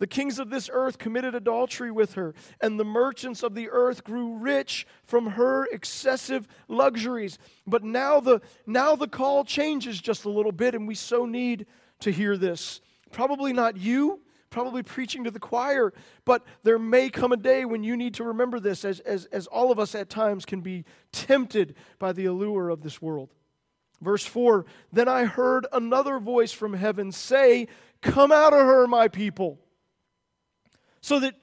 The kings of this earth committed adultery with her, and the merchants of the earth grew rich from her excessive luxuries. But now the, now the call changes just a little bit, and we so need to hear this. Probably not you, probably preaching to the choir, but there may come a day when you need to remember this, as, as, as all of us at times can be tempted by the allure of this world. Verse 4 Then I heard another voice from heaven say, Come out of her, my people, so that,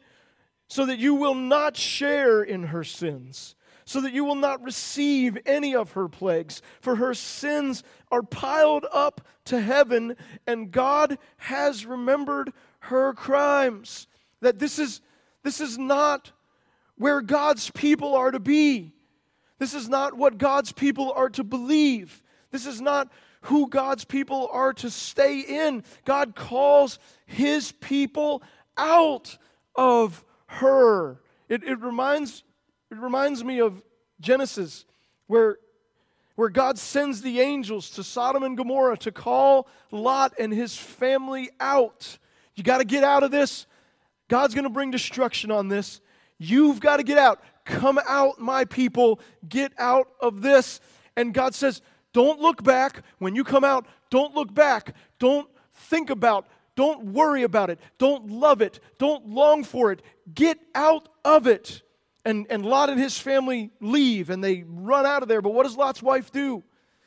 so that you will not share in her sins, so that you will not receive any of her plagues. For her sins are piled up to heaven, and God has remembered her crimes. That this is, this is not where God's people are to be. This is not what God's people are to believe. This is not who God's people are to stay in. God calls his people out of her. It, it, reminds, it reminds me of Genesis, where, where God sends the angels to Sodom and Gomorrah to call Lot and his family out. You got to get out of this. God's going to bring destruction on this. You've got to get out. Come out, my people. Get out of this. And God says, don't look back. When you come out, don't look back. Don't think about, don't worry about it. Don't love it. Don't long for it. Get out of it. And, and Lot and his family leave and they run out of there. But what does Lot's wife do?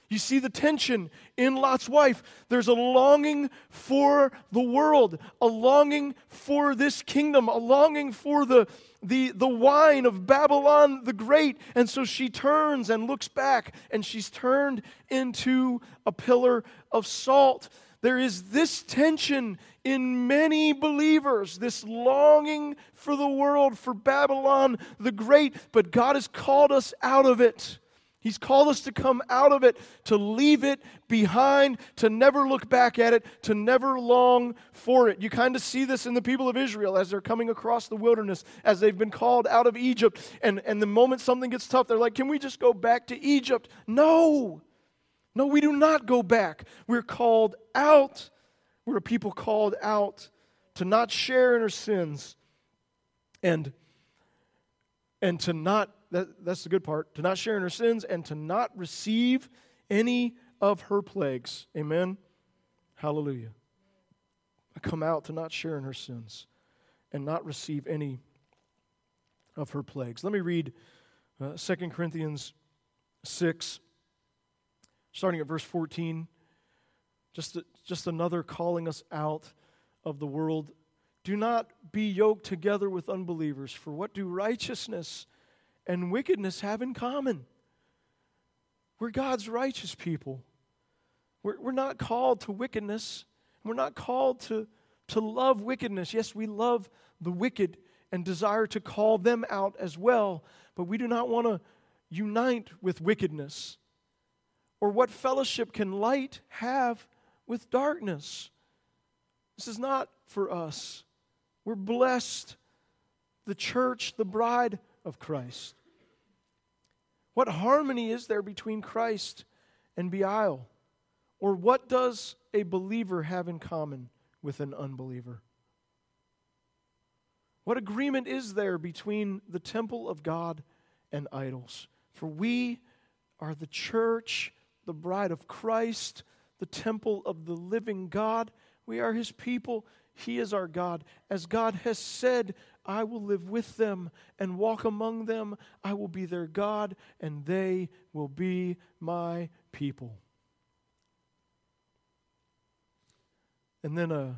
You see the tension in Lot's wife. There's a longing for the world, a longing for this kingdom, a longing for the, the, the wine of Babylon the Great. And so she turns and looks back, and she's turned into a pillar of salt. There is this tension in many believers, this longing for the world, for Babylon the Great, but God has called us out of it. He's called us to come out of it, to leave it behind, to never look back at it, to never long for it. You kind of see this in the people of Israel as they're coming across the wilderness, as they've been called out of Egypt. And, and the moment something gets tough, they're like, Can we just go back to Egypt? No. No, we do not go back. We're called out. We're a people called out to not share in our sins and, and to not that, that's the good part, to not share in her sins and to not receive any of her plagues. Amen. Hallelujah. I come out to not share in her sins and not receive any of her plagues. Let me read uh, 2 Corinthians 6, starting at verse 14. Just, just another calling us out of the world. Do not be yoked together with unbelievers, for what do righteousness and wickedness have in common? We're God's righteous people. We're, we're not called to wickedness. We're not called to, to love wickedness. Yes, we love the wicked and desire to call them out as well, but we do not want to unite with wickedness. Or what fellowship can light have with darkness? This is not for us. We're blessed, the church, the bride of Christ. What harmony is there between Christ and Belial? Or what does a believer have in common with an unbeliever? What agreement is there between the temple of God and idols? For we are the church, the bride of Christ, the temple of the living God. We are his people. He is our God. As God has said, I will live with them and walk among them. I will be their God, and they will be my people. And then uh,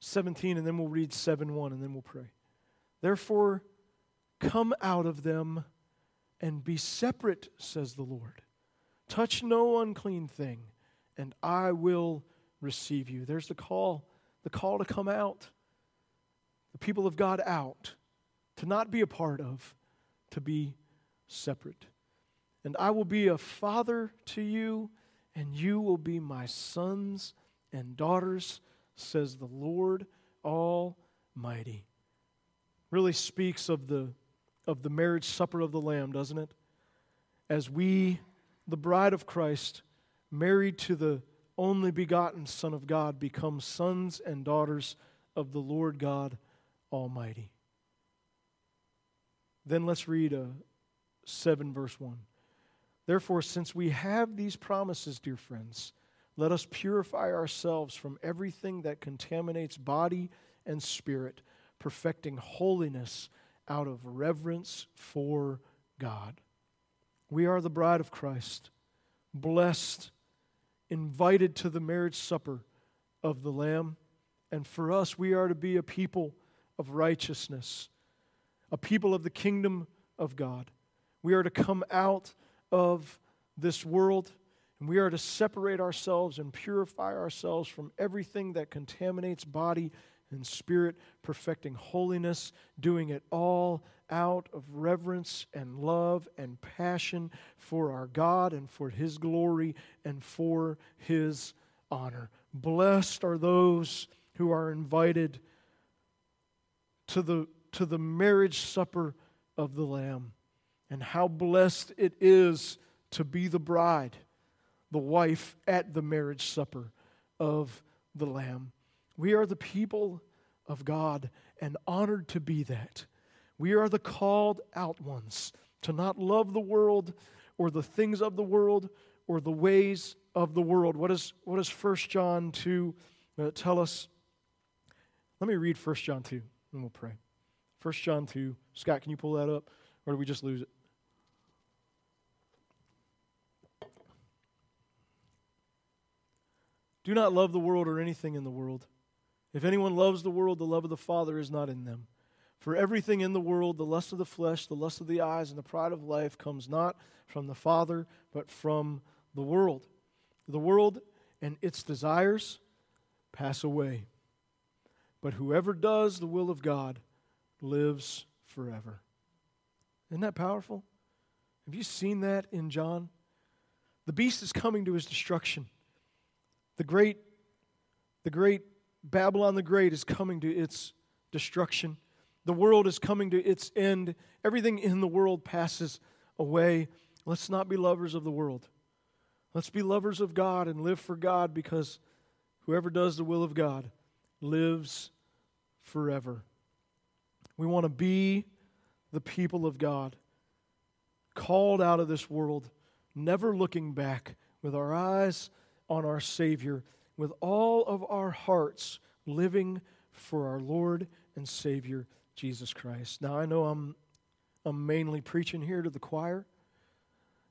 17, and then we'll read 7 1, and then we'll pray. Therefore, come out of them and be separate, says the Lord. Touch no unclean thing, and I will receive you. There's the call, the call to come out, the people of God out, to not be a part of, to be separate. And I will be a father to you, and you will be my sons and daughters, says the Lord Almighty. Really speaks of the, of the marriage supper of the Lamb, doesn't it? As we, the bride of Christ, married to the only begotten Son of God, become sons and daughters of the Lord God Almighty. Then let's read uh, 7 verse 1. Therefore, since we have these promises, dear friends, let us purify ourselves from everything that contaminates body and spirit, perfecting holiness out of reverence for God. We are the bride of Christ, blessed, invited to the marriage supper of the Lamb. And for us, we are to be a people of righteousness, a people of the kingdom of God. We are to come out of this world, and we are to separate ourselves and purify ourselves from everything that contaminates body and spirit, perfecting holiness, doing it all out of reverence and love and passion for our God and for His glory and for His honor. Blessed are those who are invited to the, to the marriage supper of the Lamb and how blessed it is to be the bride, the wife at the marriage supper of the Lamb. We are the people of God and honored to be that. We are the called out ones to not love the world or the things of the world or the ways of the world. What, is, what does 1 John 2 uh, tell us? Let me read 1 John 2 and we'll pray. 1 John 2. Scott, can you pull that up? Or did we just lose it? Do not love the world or anything in the world. If anyone loves the world, the love of the Father is not in them. For everything in the world, the lust of the flesh, the lust of the eyes, and the pride of life comes not from the Father, but from the world. The world and its desires pass away. But whoever does the will of God lives forever. Isn't that powerful? Have you seen that in John? The beast is coming to his destruction. The great, the great Babylon the Great is coming to its destruction. The world is coming to its end. Everything in the world passes away. Let's not be lovers of the world. Let's be lovers of God and live for God because whoever does the will of God lives forever. We want to be the people of God, called out of this world, never looking back, with our eyes on our Savior, with all of our hearts, living for our Lord and Savior, Jesus Christ. Now, I know I'm, I'm mainly preaching here to the choir.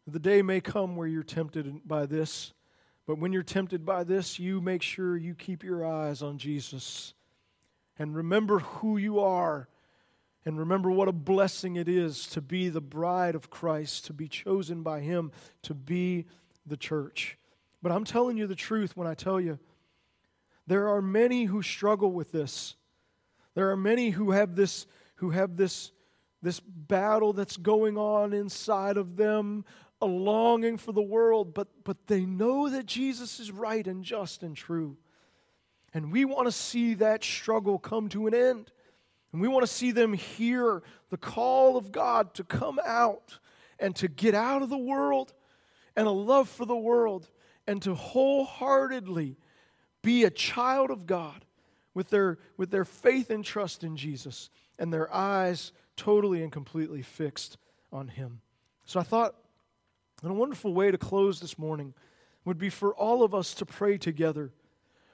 The day may come where you're tempted by this, But when you're tempted by this, you make sure you keep your eyes on Jesus and remember who you are and remember what a blessing it is to be the bride of Christ, to be chosen by Him, to be the church. But I'm telling you the truth when I tell you there are many who struggle with this. There are many who have this who have this this battle that's going on inside of them, a longing for the world, but but they know that Jesus is right and just and true. And we want to see that struggle come to an end. And we want to see them hear the call of God to come out and to get out of the world and a love for the world and to wholeheartedly be a child of God with their, with their faith and trust in Jesus and their eyes totally and completely fixed on Him. So I thought a wonderful way to close this morning would be for all of us to pray together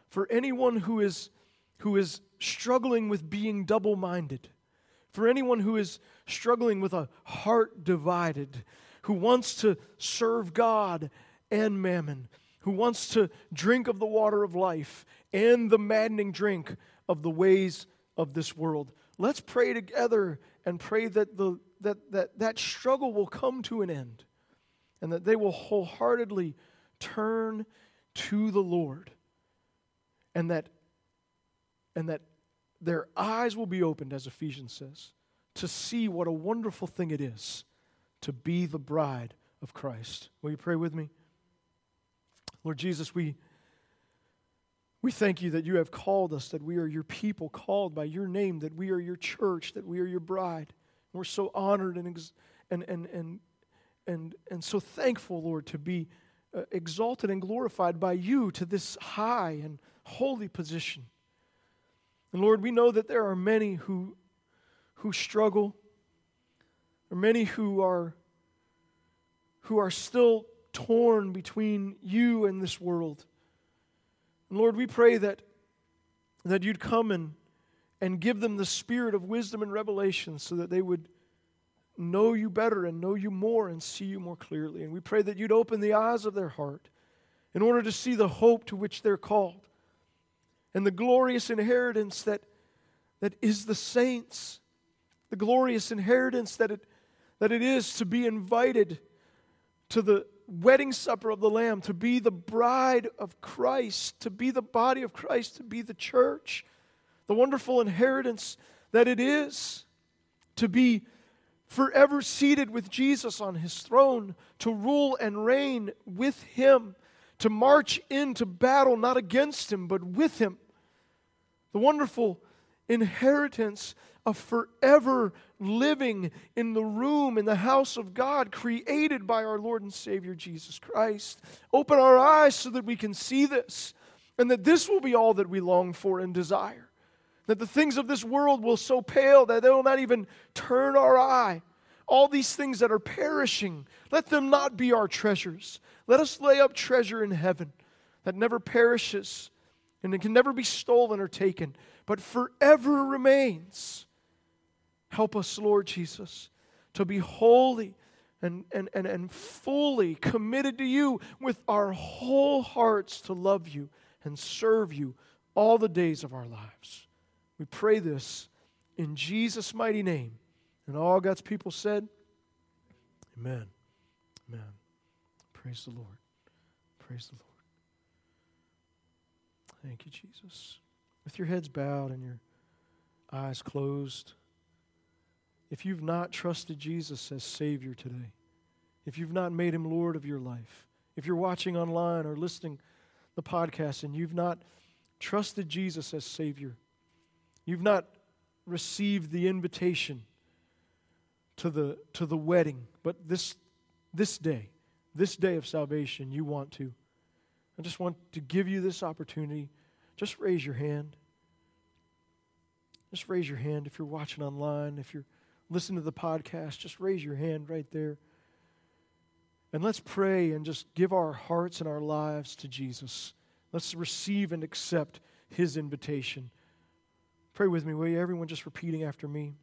for anyone who is, who is struggling with being double minded, for anyone who is struggling with a heart divided, who wants to serve God and mammon, who wants to drink of the water of life and the maddening drink of the ways of this world. Let's pray together and pray that the, that, that, that struggle will come to an end and that they will wholeheartedly turn to the Lord and that and that their eyes will be opened as Ephesians says to see what a wonderful thing it is to be the bride of Christ. Will you pray with me? Lord Jesus, we we thank you that you have called us, that we are your people called by your name, that we are your church, that we are your bride. We're so honored and, and, and, and, and, and so thankful, Lord, to be uh, exalted and glorified by you to this high and holy position. And Lord, we know that there are many who, who struggle, or many who are, who are still torn between you and this world. And Lord, we pray that, that you'd come and, and give them the spirit of wisdom and revelation so that they would know you better and know you more and see you more clearly. And we pray that you'd open the eyes of their heart in order to see the hope to which they're called and the glorious inheritance that, that is the saints, the glorious inheritance that it, that it is to be invited to the wedding supper of the Lamb, to be the bride of Christ, to be the body of Christ, to be the church, the wonderful inheritance that it is to be forever seated with Jesus on his throne, to rule and reign with him to march into battle not against him, but with him. The wonderful inheritance of forever living in the room, in the house of God, created by our Lord and Savior Jesus Christ. Open our eyes so that we can see this, and that this will be all that we long for and desire. That the things of this world will so pale that they will not even turn our eye. All these things that are perishing, let them not be our treasures. Let us lay up treasure in heaven that never perishes and it can never be stolen or taken, but forever remains. Help us, Lord Jesus, to be holy and, and, and, and fully committed to you with our whole hearts to love you and serve you all the days of our lives. We pray this in Jesus' mighty name. And all God's people said, Amen. Amen. Praise the Lord. Praise the Lord. Thank you, Jesus. With your heads bowed and your eyes closed, if you've not trusted Jesus as Savior today, if you've not made him Lord of your life, if you're watching online or listening the podcast and you've not trusted Jesus as Savior, you've not received the invitation to the, to the wedding, but this, this day, this day of salvation, you want to. I just want to give you this opportunity. Just raise your hand. Just raise your hand if you're watching online, if you're listening to the podcast, just raise your hand right there. And let's pray and just give our hearts and our lives to Jesus. Let's receive and accept his invitation. Pray with me, will you? Everyone just repeating after me.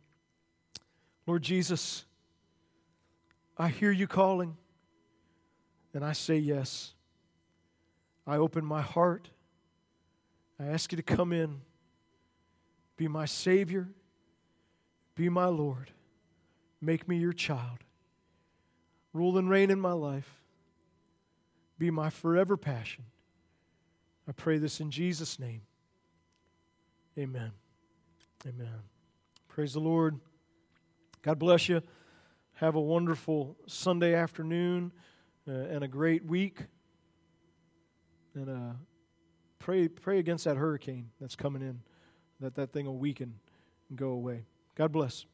Lord Jesus, I hear you calling, and I say yes. I open my heart. I ask you to come in, be my Savior, be my Lord. Make me your child. Rule and reign in my life. Be my forever passion. I pray this in Jesus' name. Amen. Amen. Praise the Lord. God bless you. Have a wonderful Sunday afternoon uh, and a great week. And uh, pray, pray against that hurricane that's coming in, that that thing will weaken and go away. God bless.